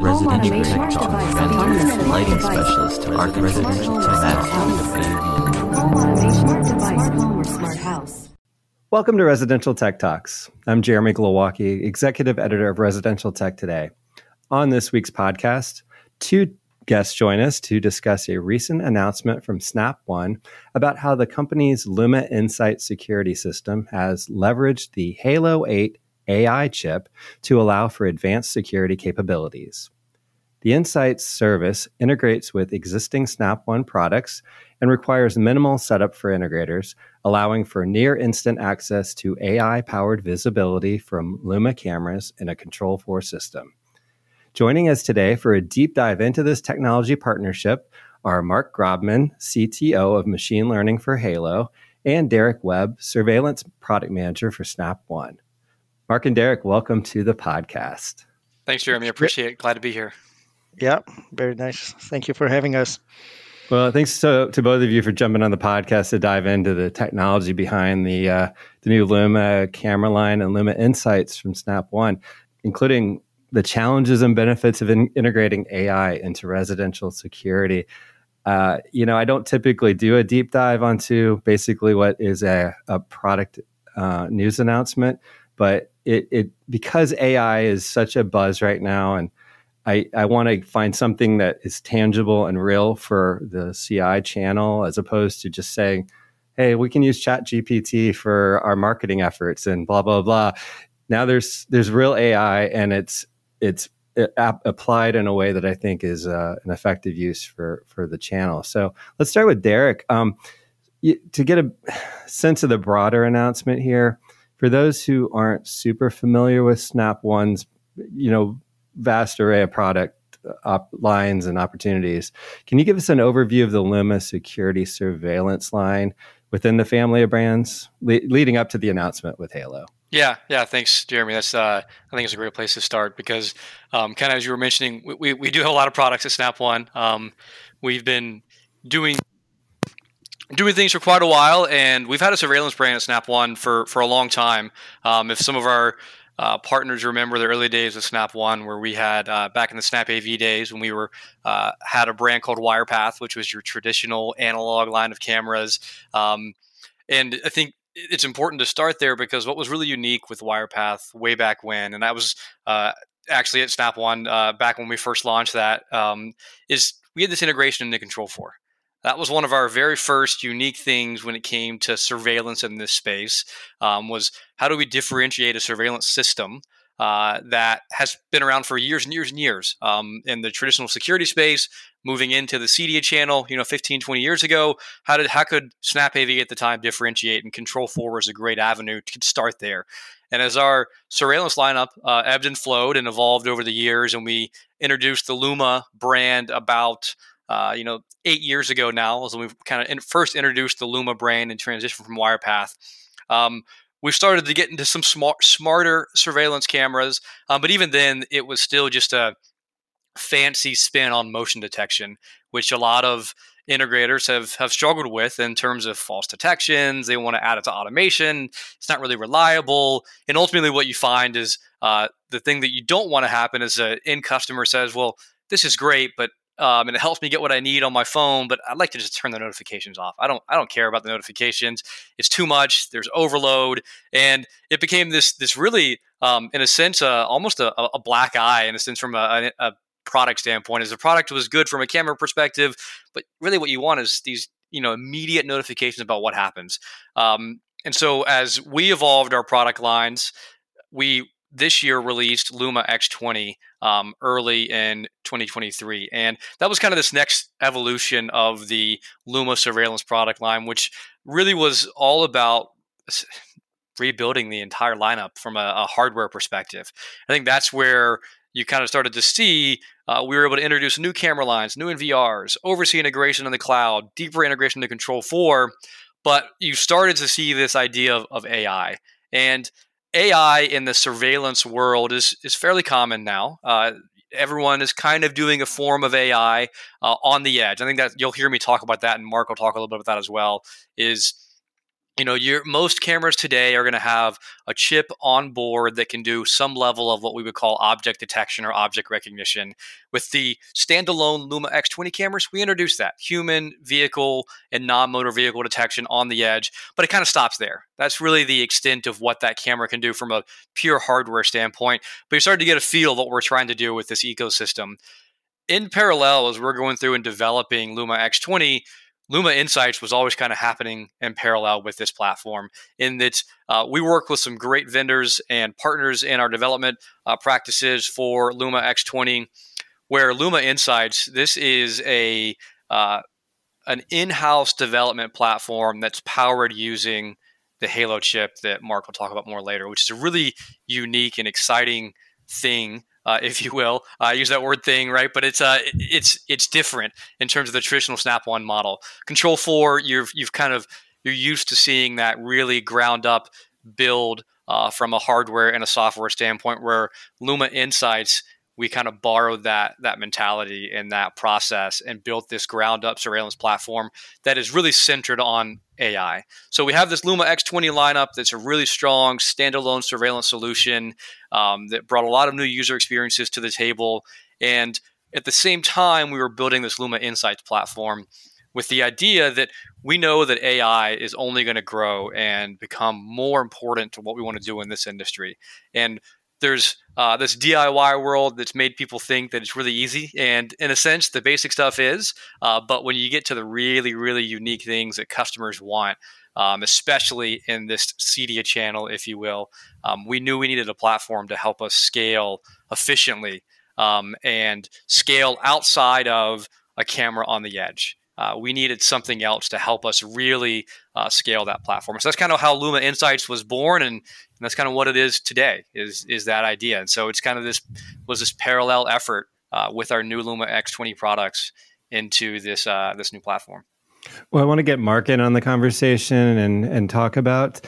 residential tech lighting specialist to Arc Residential Tech Welcome to Residential Tech Talks. I'm Jeremy Glowacki, Executive Editor of Residential Tech Today. On this week's podcast, two guests join us to discuss a recent announcement from Snap One about how the company's Luma Insight security system has leveraged the Hailo 8 AI chip to allow for advanced security capabilities. The Insights service integrates with existing Snap One products and requires minimal setup for integrators, allowing for near instant access to AI powered visibility from Luma cameras in a Control 4 system. Joining us today for a deep dive into this technology partnership are Mark Grobman, CTO of Machine Learning for Hailo, and Derek Webb, Surveillance Product Manager for Snap One. Mark and Derek, welcome to the podcast. Thanks, Jeremy. I appreciate it. Glad to be here. Yeah, very nice. Thank you for having us. Well, thanks to, to both of you for jumping on the podcast to dive into the technology behind the uh, the new Luma camera line and Luma Insights from Snap One, including the challenges and benefits of in- integrating AI into residential security. Uh, you know, I don't typically do a deep dive onto basically what is a, a product uh, news announcement, but it, it because AI is such a buzz right now, and I, I want to find something that is tangible and real for the CI channel, as opposed to just saying, "Hey, we can use Chat GPT for our marketing efforts," and blah blah blah. Now there's there's real AI, and it's it's applied in a way that I think is uh, an effective use for for the channel. So let's start with Derek. Um, you, to get a sense of the broader announcement here, for those who aren't super familiar with Snap One's, you know, vast array of product uh, op- lines and opportunities, can you give us an overview of the Luma security surveillance line within the family of brands le- leading up to the announcement with Hailo? Yeah, yeah. Thanks, Jeremy. That's uh, I think it's a great place to start because, um, kind of as you were mentioning, we, we, we, do have a lot of products at Snap One. Um, we've been doing doing things for quite a while, and we've had a surveillance brand at Snap One for for a long time. Um, if some of our uh, partners remember the early days of Snap One, where we had uh, back in the Snap AV days when we were uh, had a brand called Wirepath, which was your traditional analog line of cameras. Um, and I think it's important to start there because what was really unique with Wirepath way back when, and that was uh, actually at Snap One uh, back when we first launched that, um, is we had this integration into Control Four. That was one of our very first unique things when it came to surveillance in this space. Um, was how do we differentiate a surveillance system uh, that has been around for years and years and years um, in the traditional security space, moving into the CEDIA channel, you know, 15, 20 years ago. How did how could Snap AV at the time differentiate and Control 4 was a great avenue to start there. And as our surveillance lineup uh, ebbed and flowed and evolved over the years, and we introduced the Luma brand about uh, you know eight years ago now, as we kind of in, first introduced the Luma brand and transitioned from Wirepath. Um, we've started to get into some smart, smarter surveillance cameras, um, but even then, it was still just a fancy spin on motion detection, which a lot of integrators have have struggled with in terms of false detections. They want to add it to automation. It's not really reliable, and ultimately, what you find is uh, the thing that you don't want to happen is an end customer says, "Well, this is great, but um, and it helps me get what I need on my phone. But I'd like to just turn the notifications off. I don't I don't care about the notifications. It's too much. There's overload, and it became this this really, um, in a sense, uh, almost a, a, black eye in a sense from a, a product standpoint. As the product was good from a camera perspective, but really what you want is these you know immediate notifications about what happens. Um, and so as we evolved our product lines, we this year released Luma X20 um, early in 2023. And that was kind of this next evolution of the Luma surveillance product line, which really was all about rebuilding the entire lineup from a, a hardware perspective. I think that's where you kind of started to see uh, we were able to introduce new camera lines, new NVRs, OvrC integration in the cloud, deeper integration to Control 4. But you started to see this idea of, of AI. And AI in the surveillance world is is fairly common now. Uh, everyone is kind of doing a form of AI uh, on the edge. I think that you'll hear me talk about that, and Mark will talk a little bit about that as well. Is you know your most cameras today are going to have a chip on board that can do some level of what we would call object detection or object recognition. With the standalone luma x20 cameras we introduced that human vehicle and non-motor vehicle detection on the edge but it kind of stops there. That's really the extent of what that camera can do from a pure hardware standpoint but you're starting to get a feel of what we're trying to do with this ecosystem. In parallel as we're going through and developing luma x20 Luma Insights was always kind of happening in parallel with this platform. In that uh, we work with some great vendors and partners in our development uh, practices for Luma X20, where Luma Insights this is a uh, an in-house development platform that's powered using the Hailo chip that Mark will talk about more later, which is a really unique and exciting thing uh, if you will. I use that word thing, right? But it's uh, it's it's different in terms of the traditional Snap One model. Control Four, you've you've kind of you're used to seeing that really ground up build uh, from a hardware and a software standpoint. Where Luma Insights we kind of borrowed that that mentality and that process and built this ground up surveillance platform that is really centered on AI. So we have this Luma X20 lineup that's a really strong standalone surveillance solution um, that brought a lot of new user experiences to the table. And at the same time, we were building this Luma Insights platform with the idea that we know that AI is only going to grow and become more important to what we want to do in this industry. And there's uh, this DIY world that's made people think that it's really easy. And in a sense, the basic stuff is. Uh, but when you get to the really, really unique things that customers want, um, especially in this CEDIA channel, if you will, um, we knew we needed a platform to help us scale efficiently um, and scale outside of a camera on the edge. Uh, we needed something else to help us really uh, scale that platform. So that's kind of how Luma Insights was born, and, and, that's kind of what it is today. Is is that idea? And so it's kind of this was this parallel effort uh, with our new Luma X20 products into this uh, this new platform. Well, I want to get Mark in on the conversation and and talk about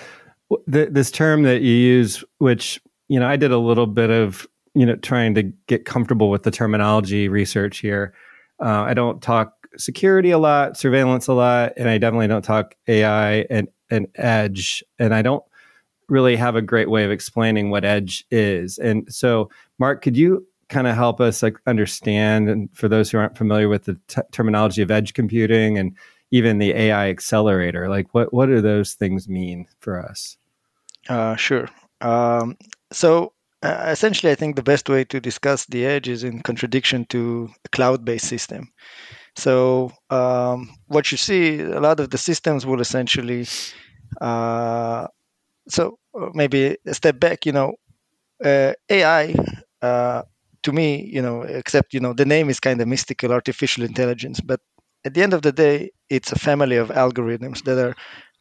th- this term that you use, which you know I did a little bit of you know trying to get comfortable with the terminology research here. Uh, I don't talk security a lot, surveillance a lot, and I definitely don't talk AI and, and edge. And I don't really have a great way of explaining what edge is. And so, Mark, could you kind of help us like understand, and for those who aren't familiar with the t- terminology of edge computing and even the AI accelerator, like what what do those things mean for us? Uh, sure. Um, so uh, essentially, I think the best way to discuss the edge is in contradiction to a cloud-based system. So um, what you see, a lot of the systems will essentially. Uh, so uh, maybe a step back, you know, uh, AI. Uh, to me, you know, except you know, the name is kind of mystical, artificial intelligence. But at the end of the day, it's a family of algorithms that are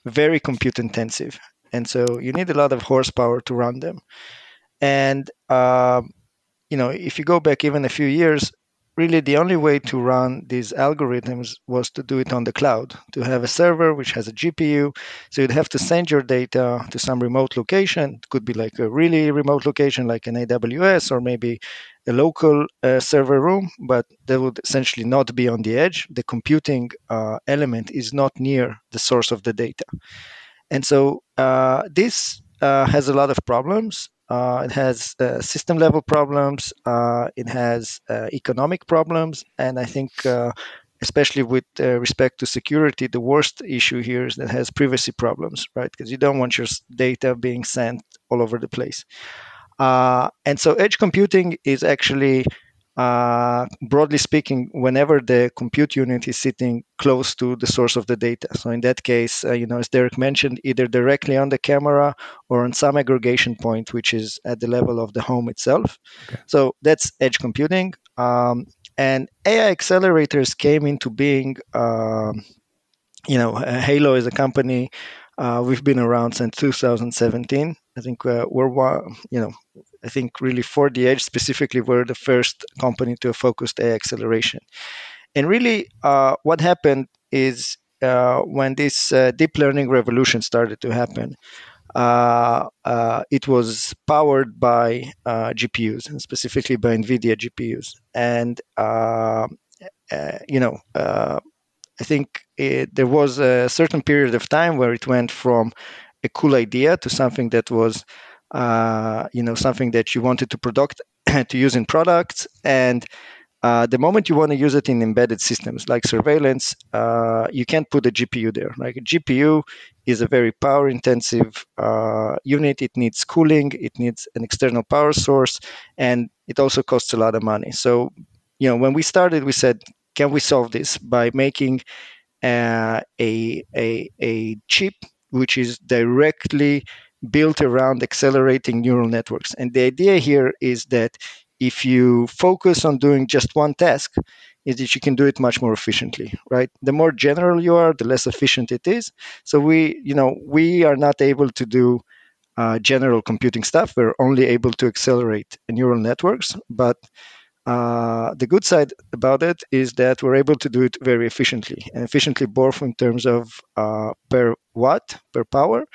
very compute intensive, and so you need a lot of horsepower to run them. And um, you know, if you go back even a few years, really the only way to run these algorithms was to do it on the cloud, to have a server which has a GPU. So you'd have to send your data to some remote location. It could be like a really remote location, like an AWS, or maybe a local uh, server room, but that would essentially not be on the edge. The computing uh, element is not near the source of the data. And so uh, this uh, has a lot of problems. Uh, it has uh, system level problems. Uh, it has uh, economic problems. And I think, uh, especially with respect to security, the worst issue here is that has privacy problems, right? Because you don't want your data being sent all over the place. and so edge computing is actually uh, broadly speaking, whenever the compute unit is sitting close to the source of the data. So in that case, uh, you know, as Derek mentioned, either directly on the camera or on some aggregation point, which is at the level of the home itself. Okay. So that's edge computing. Um, and AI accelerators came into being. Um, you know, Hailo is a company. Uh, we've been around since 2017. I think uh, we're, you know, I think really for the edge specifically, we're the first company to focus AI acceleration. And really, uh, what happened is uh, when this uh, deep learning revolution started to happen, uh, it was powered by GPUs and specifically by NVIDIA GPUs. And, you know, I think it, there was a certain period of time where it went from a cool idea to something that was, uh, you know, something that you wanted to product to use in products. And uh, the moment you want to use it in embedded systems like surveillance, uh, you can't put a GPU there. Like a GPU is a very power intensive uh, unit. It needs cooling, it needs an external power source, and it also costs a lot of money. So, you know, when we started, we said, can we solve this by making uh, a, a, a chip which is directly built around accelerating neural networks? And the idea here is that if you focus on doing just one task, is that you can do it much more efficiently, right? The more general you are, the less efficient it is. So we, you know, we are not able to do uh, general computing stuff. We're only able to accelerate neural networks. But uh, the good side about it is that we're able to do it very efficiently, and efficiently both in terms of uh, per watt, per power,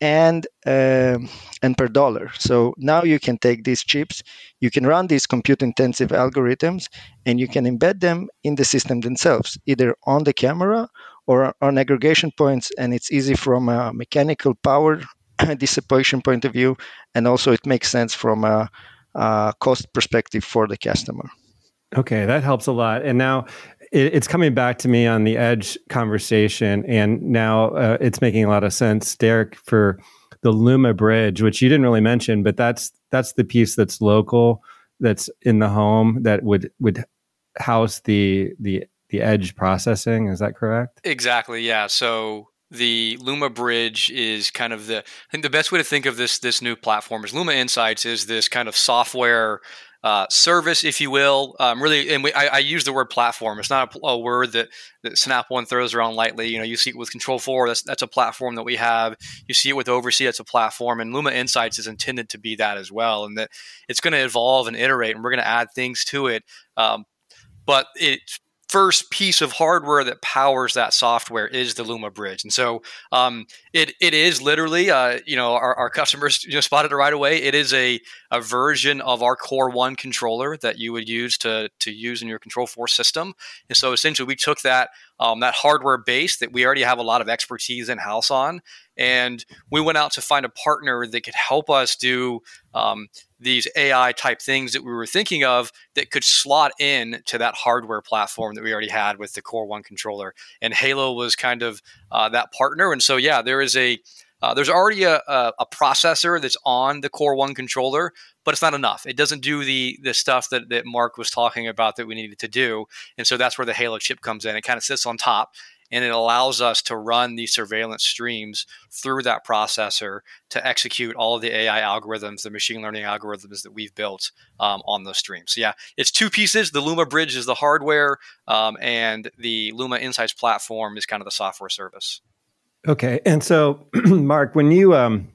and um, and per dollar. So now you can take these chips, you can run these compute intensive algorithms, and you can embed them in the system themselves, either on the camera or on aggregation points. And it's easy from a mechanical power dissipation point of view, and also it makes sense from a, a cost perspective for the customer. Okay, that helps a lot. And now it, it's coming back to me on the edge conversation, and now uh, it's making a lot of sense, Derek, for the Luma Bridge, which you didn't really mention, but that's that's the piece that's local, that's in the home, that would would house the the the edge processing. Is that correct? Exactly. Yeah. So the Luma Bridge is kind of the I think the best way to think of this this new platform is Luma Insights is this kind of software uh, service, if you will. Um, really, and we, I, I, use the word platform. It's not a, a, word that, that Snap One throws around lightly. You know, you see it with Control Four. That's that's a platform that we have. You see it with OvrC. That's a platform, and Luma Insights is intended to be that as well. And that it's going to evolve and iterate, and we're going to add things to it. Um, but it's first piece of hardware that powers that software is the Luma Bridge, and so um, it it is literally, uh, you know, our, our customers you know, spotted it right away. It is a a version of our Core One controller that you would use to to use in your Control Four system, and so essentially we took that um, that hardware base that we already have a lot of expertise in house on, and we went out to find a partner that could help us do um, these AI type things that we were thinking of that could slot in to that hardware platform that we already had with the Core One controller. And Hailo was kind of uh, that partner. And so, yeah, there is a uh, there's already a, a, a, processor that's on the Core One controller, but it's not enough. It doesn't do the the stuff that, that Mark was talking about that we needed to do, and so that's where the Hailo chip comes in. It kind of sits on top, and it allows us to run these surveillance streams through that processor to execute all of the AI algorithms, the machine learning algorithms that we've built um, on those streams. So yeah, it's two pieces. The Luma Bridge is the hardware, um, and the Luma Insights platform is kind of the software service. Okay, and so Mark, when you um,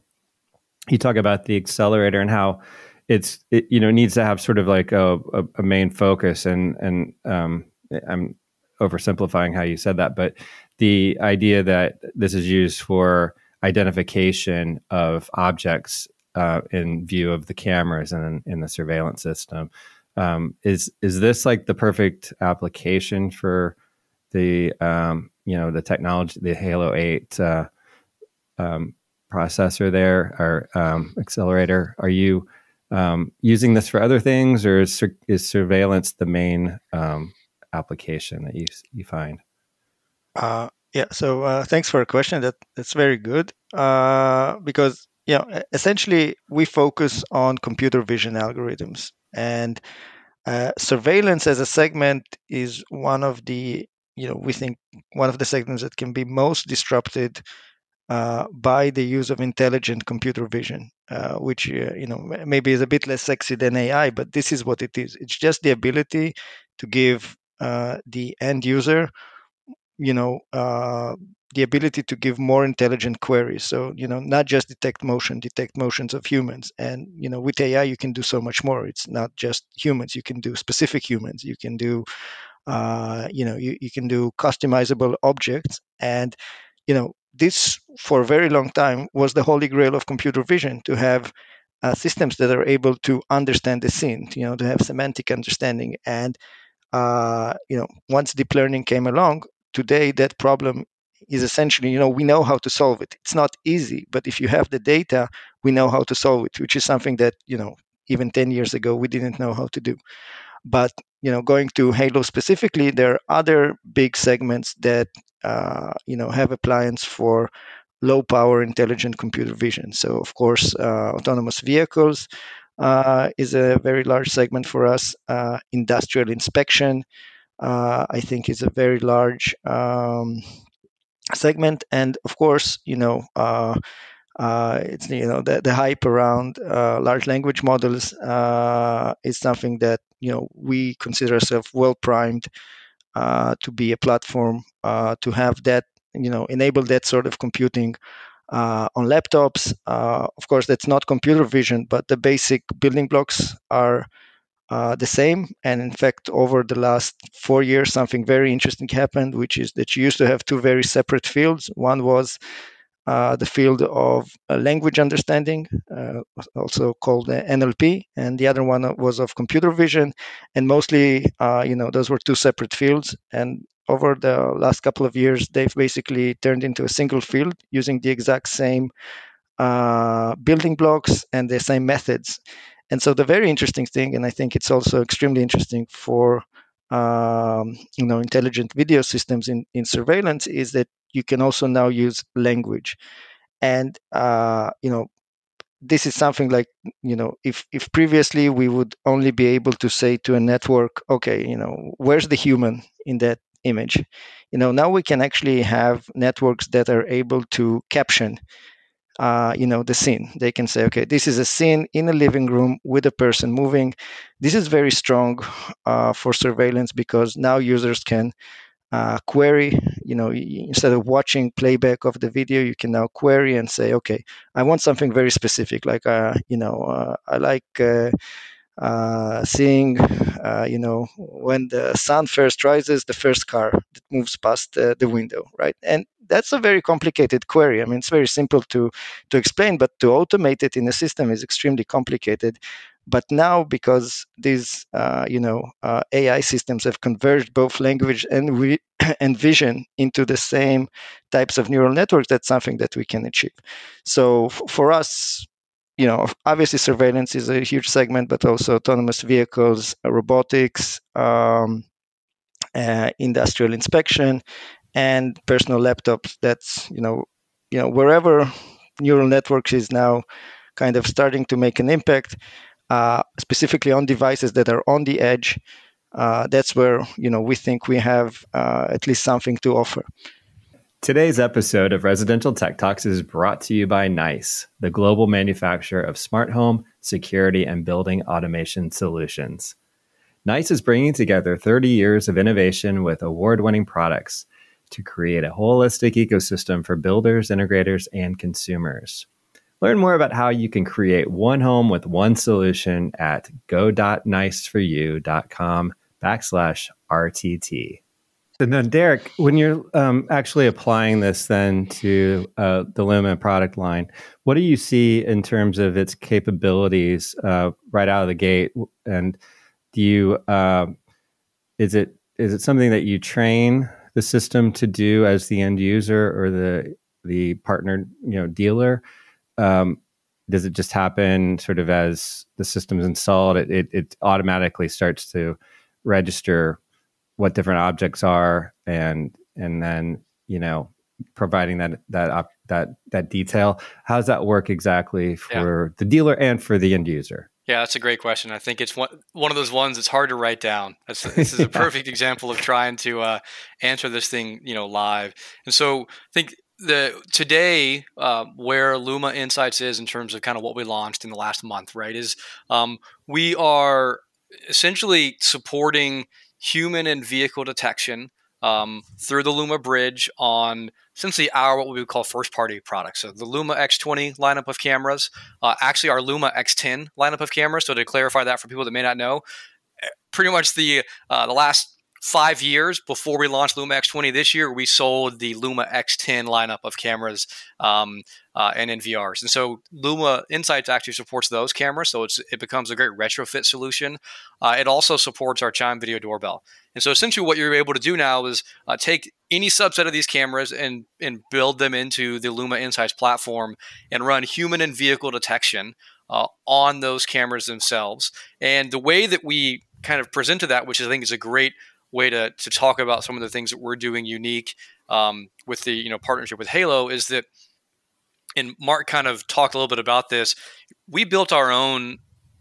you talk about the accelerator and how it's it, you know needs to have sort of like a, a, a main focus, and and um, I'm oversimplifying how you said that, but the idea that this is used for identification of objects uh, in view of the cameras and in, in the surveillance system um, is is this like the perfect application for the um, you know the technology the Hailo Eight uh, um, processor there or um, accelerator? Are you um, using this for other things, or is, is surveillance the main um, application that you you find? Uh, yeah. So uh, thanks for a question. That that's very good uh, because yeah, essentially we focus on computer vision algorithms and uh, surveillance as a segment is one of the you know we think one of the segments that can be most disrupted uh, by the use of intelligent computer vision, uh, which uh, you know maybe is a bit less sexy than AI, but this is what it is. It's just the ability to give uh, the end user, you know, uh, the ability to give more intelligent queries. So you know, not just detect motion, detect motions of humans. And you know, with AI, you can do so much more. It's not just humans. You can do specific humans. You can do, uh, you know, you, you can do customizable objects. And you know, this for a very long time was the holy grail of computer vision to have uh, systems that are able to understand the scene. You know, to have semantic understanding and uh, you know, once deep learning came along, today that problem is essentially, you know, we know how to solve it. It's not easy, but if you have the data, we know how to solve it, which is something that, you know, even 10 years ago we didn't know how to do. But, you know, going to Hailo specifically, there are other big segments that, uh, you know, have appliance for low power intelligent computer vision. So, of course, uh, autonomous vehicles uh, is a very large segment for us. Uh, industrial inspection, uh, I think, is a very large um, segment, and of course, you know. Uh, uh, it's you know the, the hype around uh, large language models is something that you know we consider ourselves well primed to be a platform to have that you know enable that sort of computing uh, on laptops. Uh, of course, that's not computer vision, but the basic building blocks are uh, the same. And in fact, over the last four years, something very interesting happened, which is that you used to have two very separate fields. One was uh, the field of uh, language understanding, uh, also called NLP, and the other one was of computer vision. And mostly, uh, you know, those were two separate fields. And over the last couple of years, they've basically turned into a single field using the exact same uh, building blocks and the same methods. And so the very interesting thing, and I think it's also extremely interesting for um, you know intelligent video systems in, in surveillance, is that you can also now use language. And uh, you know this is something like you know if if previously we would only be able to say to a network okay you know where's the human in that image. You know, now we can actually have networks that are able to caption, uh, you know, the scene. They can say, okay, this is a scene in a living room with a person moving. This is very strong uh, for surveillance because now users can uh, query. You know, instead of watching playback of the video, you can now query and say, okay, I want something very specific, like, uh, you know, uh, I like uh, seeing, uh, you know, when the sun first rises, the first car that moves past uh, the window, right? And that's a very complicated query. I mean, it's very simple to to explain, but to automate it in a system is extremely complicated. But now, because these, uh, you know, uh, AI systems have converged both language and we and vision into the same types of neural networks, that's something that we can achieve. So f- for us, you know, obviously surveillance is a huge segment, but also autonomous vehicles, uh, robotics, um, uh, industrial inspection, and personal laptops. That's you know, you know, wherever neural networks is now kind of starting to make an impact, uh, specifically on devices that are on the edge. Uh, that's where you know we think we have uh, at least something to offer. Today's episode of Residential Tech Talks is brought to you by NICE, the global manufacturer of smart home, security, and building automation solutions. NICE is bringing together 30 years of innovation with award winning products to create a holistic ecosystem for builders, integrators, and consumers. Learn more about how you can create one home with one solution at go.niceforyou.com backslash RTT. And then, Derek, when you're um, actually applying this then to uh, the Luma product line, what do you see in terms of its capabilities uh, right out of the gate? And do you uh, is it is it something that you train the system to do as the end user or the the partner you know dealer? Um, does it just happen sort of as the system's installed? It, it, it automatically starts to register what different objects are and and then you know providing that that op, that that detail. How does that work exactly for yeah. the dealer and for the end user? Yeah that's a great question. I think it's one one of those ones that's hard to write down. That's, this is a perfect example of trying to uh, answer this thing you know live. And so i think the today uh, where luma insights is in terms of kind of what we launched in the last month right is um, we are essentially supporting human and vehicle detection um, through the Luma bridge on essentially our what we would call first party products. So the Luma X20 lineup of cameras, uh, actually our Luma X10 lineup of cameras. So to clarify that for people that may not know, eh, pretty much the uh, the last five years before we launched Luma X20 this year, we sold the Luma X10 lineup of cameras um, uh, and NVRs. And so Luma Insights actually supports those cameras, so it becomes a great retrofit solution. Uh, it also supports our Chime Video Doorbell. And so essentially, what you're able to do now is uh, take any subset of these cameras and and build them into the Luma Insights platform and run human and vehicle detection uh, on those cameras themselves. And the way that we kind of presented that, which I think is a great way to, to talk about some of the things that we're doing unique um, with the you know partnership with Hailo, is that and Mark kind of talked a little bit about this. We built our own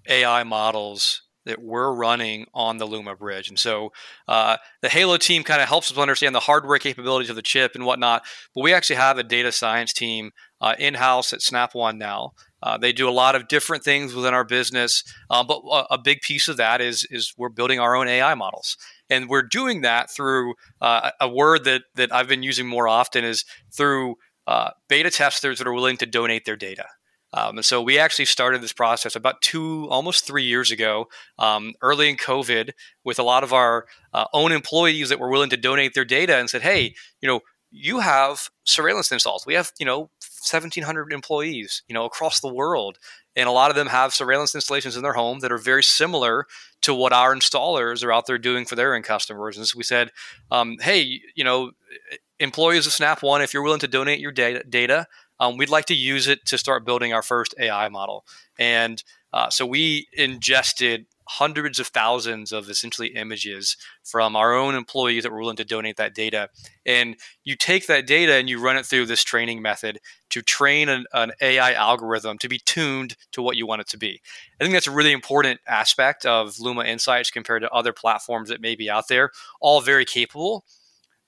AI models that we're running on the Luma bridge. And so uh, the Hailo team kind of helps us understand the hardware capabilities of the chip and whatnot. But we actually have a data science team uh, in house at Snap One now uh, they do a lot of different things within our business, uh, but a, a, big piece of that is is we're building our own AI models, and we're doing that through uh, a word that that I've been using more often is through uh, beta testers that are willing to donate their data. Um, and so we actually started this process about two, almost three years ago, um, early in COVID, with a lot of our uh, own employees that were willing to donate their data and said, "Hey, you know, you have surveillance installs. We have, you know, 1,700 employees, you know, across the world. And a lot of them have surveillance installations in their home that are very similar to what our installers are out there doing for their end customers. And so we said, um, hey, you know, employees of Snap One, if you're willing to donate your data, data um, we'd like to use it to start building our first AI model. And uh, so we ingested hundreds of thousands of essentially images from our own employees that were willing to donate that data. And you take that data and you run it through this training method to train an, an, AI algorithm to be tuned to what you want it to be. I think that's a really important aspect of Luma Insights compared to other platforms that may be out there, all very capable,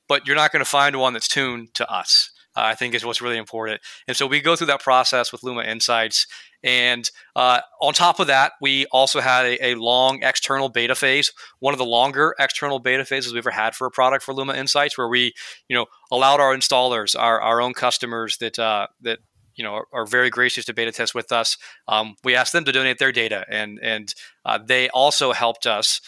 but you're not going to find one that's tuned to us. Uh, I think is what's really important. And so we go through that process with Luma Insights. And uh, on top of that, we also had a, a, long external beta phase, one of the longer external beta phases we've ever had for a product for Luma Insights, where we, you know, allowed our installers, our, our own customers that uh, that you know are, are, very gracious to beta test with us. Um, we asked them to donate their data, and and uh, they also helped us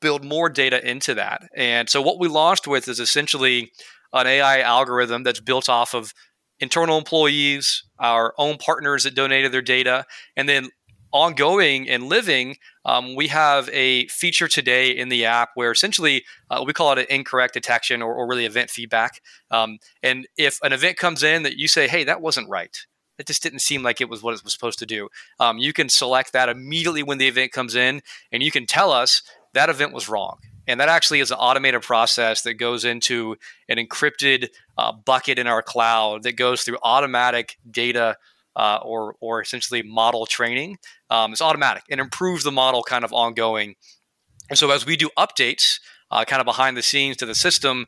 build more data into that. And so what we launched with is essentially an AI algorithm that's built off of internal employees, our own partners that donated their data, and then ongoing and living, um, we have a feature today in the app where essentially uh, we call it an incorrect detection or, or really event feedback. Um, and if an event comes in that you say, hey, that wasn't right, it just didn't seem like it was what it was supposed to do. Um, you can select that immediately when the event comes in, and you can tell us that event was wrong. And that actually is an automated process that goes into an encrypted uh, bucket in our cloud that goes through automatic data uh, or, or essentially model training. Um, it's automatic and improves the model kind of ongoing. And so as we do updates uh, kind of behind the scenes to the system,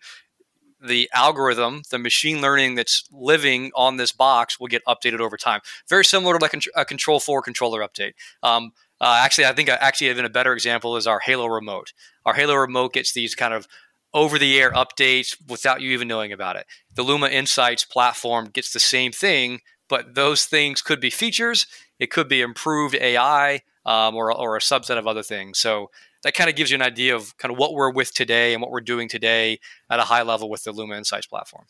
the algorithm, the machine learning that's living on this box will get updated over time. Very similar to like a Control 4 controller update. Um, uh, actually, I think uh, actually even a better example is our Halo remote. Our Halo remote gets these kind of over the air updates without you even knowing about it. The Luma Insights platform gets the same thing, but those things could be features, it could be improved AI, um, or, or a subset of other things. So that kind of gives you an idea of kind of what we're with today and what we're doing today at a high level with the Luma Insights platform.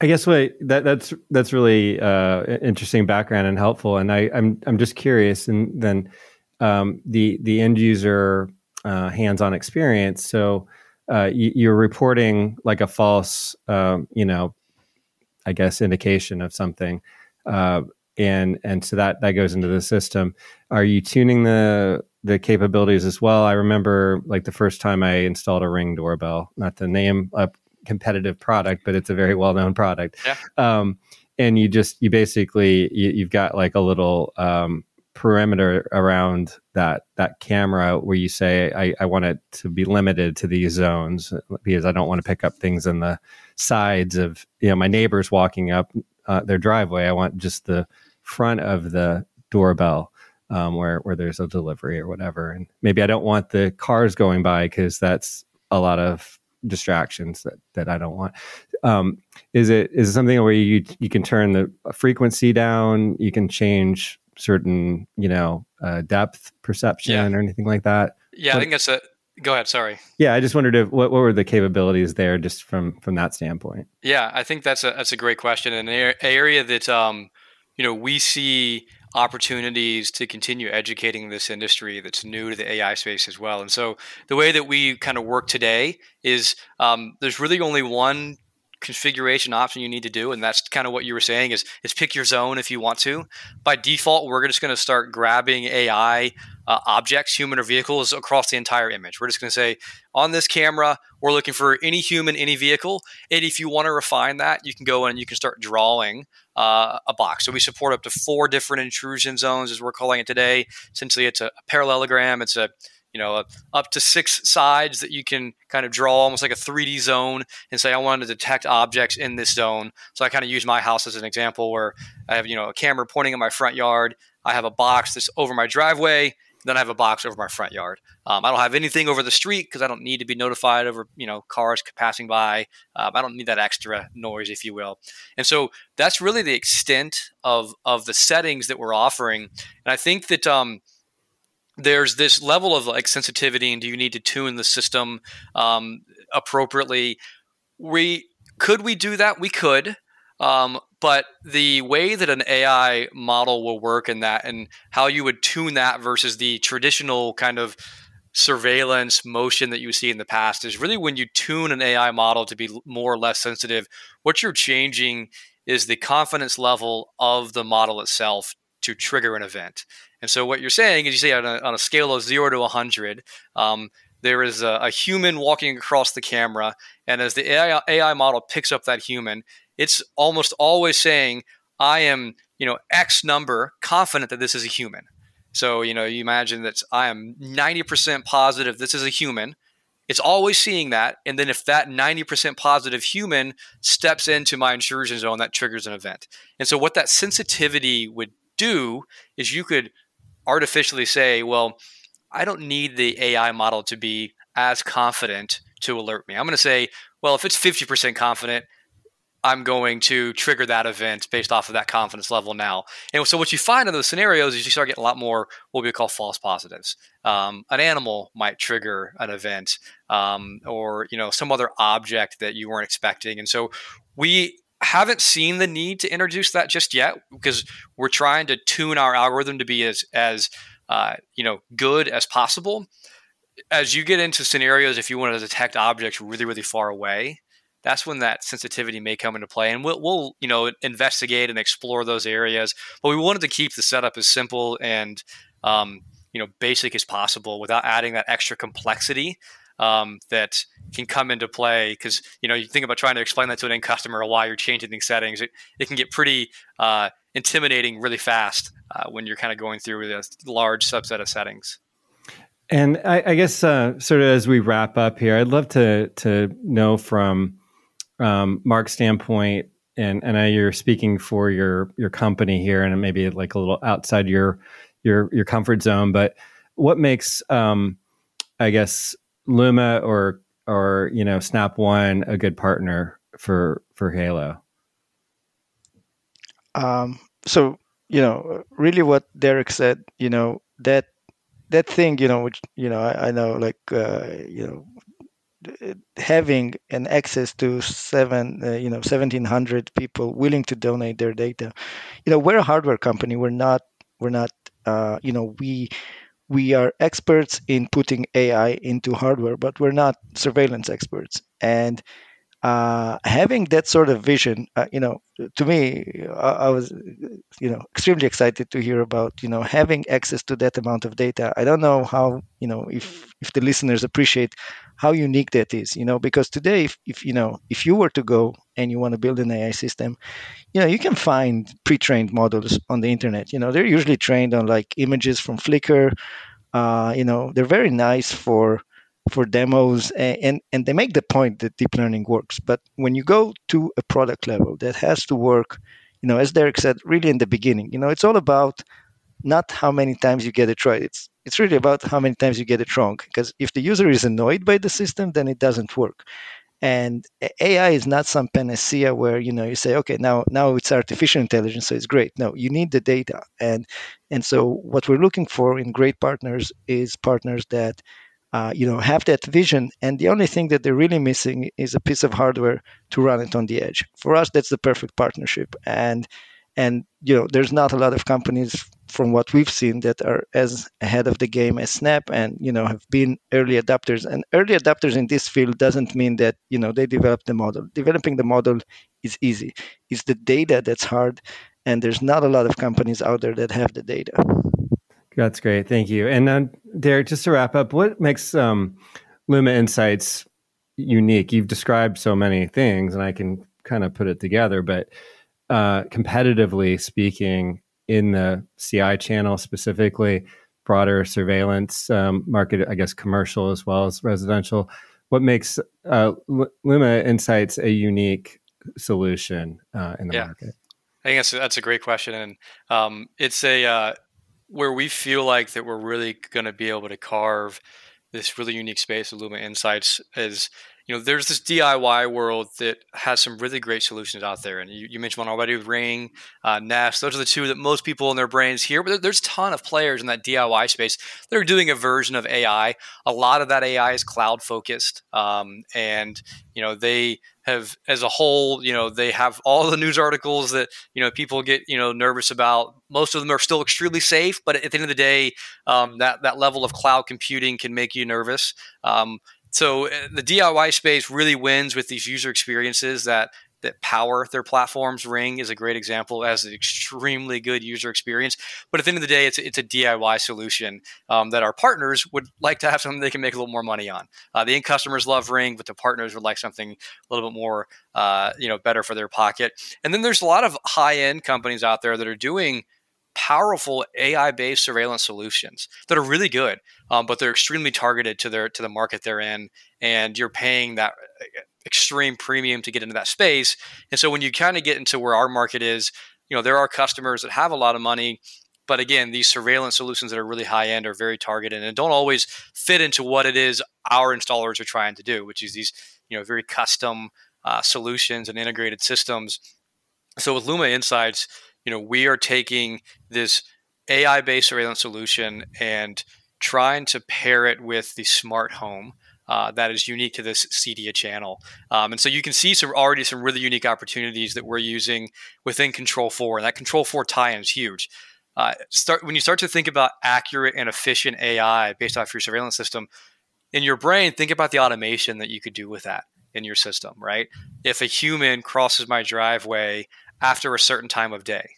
I guess what that that's that's really uh, interesting background and helpful. And I, I'm I'm just curious, and then um, the the end user uh, hands-on experience. So uh, you, are reporting like a false, um, you know, I guess indication of something, uh, and and so that that goes into the system. Are you tuning the the capabilities as well? I remember like the first time I installed a Ring doorbell, not to name a competitive product, but it's a very well known product. Yeah. Um, and you just you basically you, have got like a little um, perimeter around that that camera where you say I, I want it to be limited to these zones because I don't want to pick up things in the sides of you know my neighbors walking up uh, their driveway. I want just the front of the doorbell um, where where there's a delivery or whatever. And maybe I don't want the cars going by because that's a lot of distractions that that I don't want. Um, is it is it something where you you can turn the frequency down? You can change certain, you know, uh, depth perception yeah. or anything like that? Yeah, I think that's a go ahead. Sorry. Yeah, I just wondered if, what what were the capabilities there, just from from that standpoint. Yeah, I think that's a that's a great question, and an area that um, you know we see opportunities to continue educating this industry that's new to the AI space as well. And so the way that we kind of work today is um, there's really only one configuration option you need to do and that's kind of what you were saying is is pick your zone if you want to. By default we're just going to start grabbing ai uh, objects human or vehicles across the entire image. We're just going to say on this camera we're looking for any human any vehicle and if you want to refine that you can go in and you can start drawing uh, a box. So we support up to four different intrusion zones as we're calling it today. Essentially it's a parallelogram it's a you know, up to six sides that you can kind of draw almost like a 3D zone and say, I want to detect objects in this zone. So I kind of use my house as an example where I have, you know, a camera pointing at my front yard. I have a box that's over my driveway. Then I have a box over my front yard. Um, I don't have anything over the street because I don't need to be notified over, you know, cars passing by. Um, I don't need that extra noise, if you will. And so that's really the extent of of the settings that we're offering. And I think that um, – there's this level of like sensitivity and do you need to tune the system um, appropriately? We could we do that? We could um, but the way that an ai model will work in that and how you would tune that versus the traditional kind of surveillance motion that you see in the past is really when you tune an ai model to be more or less sensitive what you're changing is the confidence level of the model itself to trigger an event and so what you're saying is you say on a, on a scale of zero to 100, um, there is a, a, human walking across the camera. And as the AI, AI model picks up that human, it's almost always saying, I am, you know, X number confident that this is a human. So, you know, you imagine that I am 90% positive this is a human. It's always seeing that. And then if that 90% positive human steps into my intrusion zone, that triggers an event. And so what that sensitivity would do is you could artificially say, well, I don't need the AI model to be as confident to alert me. I'm going to say, well, if it's 50% confident, I'm going to trigger that event based off of that confidence level now. And so what you find in those scenarios is you start getting a lot more what we call false positives. Um, an animal might trigger an event, um, or you know some other object that you weren't expecting. And so we haven't seen the need to introduce that just yet because we're trying to tune our algorithm to be as as uh, you know good as possible. As you get into scenarios, if you want to detect objects really really far away, that's when that sensitivity may come into play, and we'll, we'll you know investigate and explore those areas. But we wanted to keep the setup as simple and um, you know basic as possible without adding that extra complexity um, that can come into play because you know you think about trying to explain that to an end customer why you're changing these settings it, it can get pretty uh, intimidating really fast uh, when you're kind of going through a large subset of settings. And I, I guess uh, sort of as we wrap up here, I'd love to to know from um, Mark's standpoint, and and I, you're speaking for your your company here, and maybe like a little outside your your your comfort zone, but what makes um, I guess Luma or or you know Snap One a good partner for for Hailo? Um, so you know, really, what Derek said, you know, that that thing, you know, which you know, I, I know, like, uh, you know, having an access to seven, uh, you know, seventeen hundred people willing to donate their data. You know, we're a hardware company. We're not. We're not. Uh, you know, we we are experts in putting AI into hardware, but we're not surveillance experts. And uh, having that sort of vision, uh, you know, to me, I, I, was, you know, extremely excited to hear about, you know, having access to that amount of data. I don't know how, you know, if if the listeners appreciate how unique that is, you know, because today, if, if you know, if you were to go and you want to build an AI system, you know, you can find pre-trained models on the internet. You know, they're usually trained on like images from Flickr. Uh, you know, they're very nice for for demos and, and, and they make the point that deep learning works but when you go to a product level that has to work you know as derek said really in the beginning you know it's all about not how many times you get it right it's it's really about how many times you get it wrong because if the user is annoyed by the system then it doesn't work. And ai is not some panacea where you know you say okay now now it's artificial intelligence so it's great. No you need the data. And and so what we're looking for in great partners is partners that uh, you know, have that vision, and the only thing that they're really missing is a piece of hardware to run it on the edge. For us, that's the perfect partnership, and and you know, there's not a lot of companies from what we've seen that are as ahead of the game as Snap, and you know, have been early adapters. And early adapters in this field doesn't mean that you know they develop the model. Developing the model is easy. It's the data that's hard, and there's not a lot of companies out there that have the data. That's great. Thank you. And then, Derek, just to wrap up, what makes um, Luma Insights unique? You've described so many things, and I can kind of put it together, but uh, competitively speaking, in the CI channel specifically, broader surveillance um, market, I guess commercial as well as residential, what makes uh, Luma Insights a unique solution uh, in the yeah. market? I think that's that's a great question, and um, it's a uh, where we feel like that we're really going to be able to carve this really unique space of Luma Insights is you know, there's this DIY world that has some really great solutions out there. And you, you mentioned one already Ring, uh, Nest. Those are the two that most people in their brains hear. But there's a ton of players in that DIY space that are doing a version of AI. A lot of that AI is cloud focused. Um, and, you know, they have, as a whole, you know, they have all the news articles that, you know, people get, you know, nervous about. Most of them are still extremely safe. But at the end of the day, um, that, that level of cloud computing can make you nervous. Um, so uh, the DIY space really wins with these user experiences that that power their platforms. Ring is a great example as an extremely good user experience. But at the end of the day, it's, it's a DIY solution um, that our partners would like to have something they can make a little more money on. Uh, the end customers love Ring, but the partners would like something a little bit more, uh, you know, better for their pocket. And then there's a lot of high end companies out there that are doing powerful AI-based surveillance solutions that are really good, um, but they're extremely targeted to their to the market they're in, and you're paying that uh, extreme premium to get into that space. And so when you kind of get into where our market is, you know, there are customers that have a lot of money. But again, these surveillance solutions that are really high end are very targeted and don't always fit into what it is our installers are trying to do, which is these, you know, very custom uh, solutions and integrated systems. So with Luma Insights, you know, we are taking this AI based surveillance solution and trying to pair it with the smart home. Uh, that is unique to this CEDIA channel. Um, and so you can see some already some really unique opportunities that we're using within Control4. And that Control4 tie-in is huge. Uh, start when you start to think about accurate and efficient AI based off your surveillance system, in your brain, think about the automation that you could do with that in your system, right? If a human crosses my driveway after a certain time of day,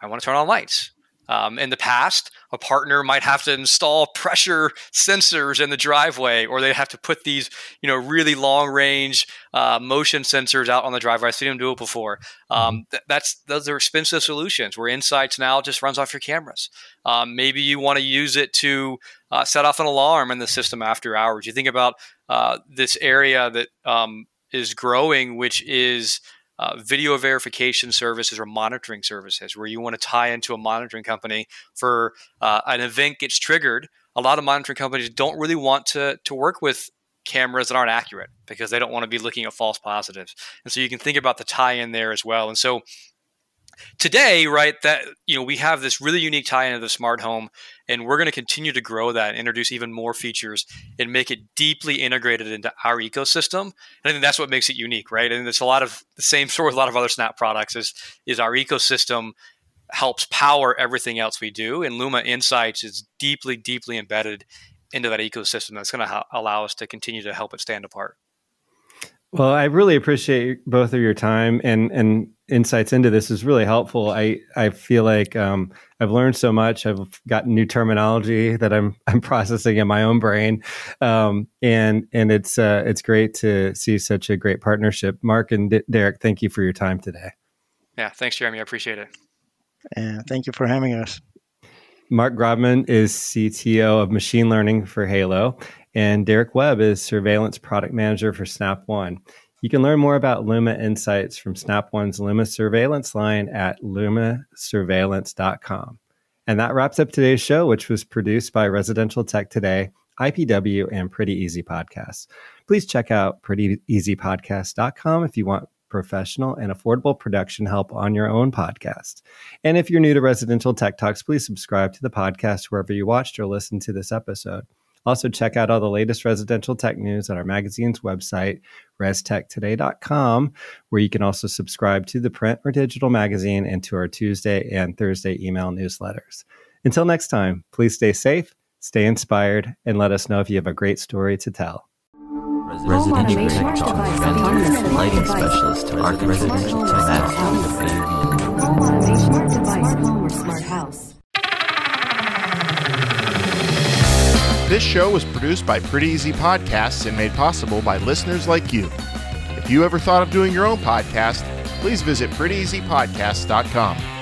I want to turn on lights. Um, in the past, a partner might have to install pressure sensors in the driveway, or they have to put these, you know, really long range uh, motion sensors out on the driveway. I've seen them do it before. Um, mm-hmm. th- that's those are expensive solutions. Where Insights now just runs off your cameras. Um, maybe you want to use it to uh, set off an alarm in the system after hours. You think about uh, this area that um, is growing, which is uh, video verification services or monitoring services where you want to tie into a monitoring company for uh, an event gets triggered a lot of monitoring companies don't really want to to work with cameras that aren't accurate because they don't want to be looking at false positives. And so you can think about the tie in there as well. And so today, right, that you know we have this really unique tie-in to the smart home, and we're going to continue to grow that, and introduce even more features, and make it deeply integrated into our ecosystem. And I think that's what makes it unique, right? And it's a lot of the same story with a lot of other Snap products is is our ecosystem helps power everything else we do, and Luma Insights is deeply, deeply embedded into that ecosystem. That's going to ha- allow us to continue to help it stand apart. Well, I really appreciate both of your time and and insights into this is really helpful. I I feel like um, I've learned so much. I've gotten new terminology that I'm I'm processing in my own brain, um, and and it's uh, it's great to see such a great partnership. Mark and D- Derek, thank you for your time today. Yeah, thanks, Jeremy. I appreciate it. And thank you for having us. Mark Grobman is CTO of machine learning for Hailo, and Derek Webb is surveillance product manager for Snap One. You can learn more about Luma Insights from Snap One's Luma Surveillance line at lumasurveillance.com. And that wraps up today's show, which was produced by Residential Tech Today, IPW, and Pretty Easy Podcasts. Please check out prettyeasypodcast.com if you want professional and affordable production help on your own podcast. And if you're new to Residential Tech Talks, please subscribe to the podcast wherever you watched or listened to this episode. Also, check out all the latest residential tech news at our magazine's website, restechtoday.com, where you can also subscribe to the print or digital magazine and to our Tuesday and Thursday email newsletters. Until next time, please stay safe, stay inspired, and let us know if you have a great story to tell. Residential Tech Talk, lighting specialist to residential tech smart home or smart house. This show was produced by Pretty Easy Podcasts and made possible by listeners like you. If you ever thought of doing your own podcast, please visit prettyeasypodcast.com.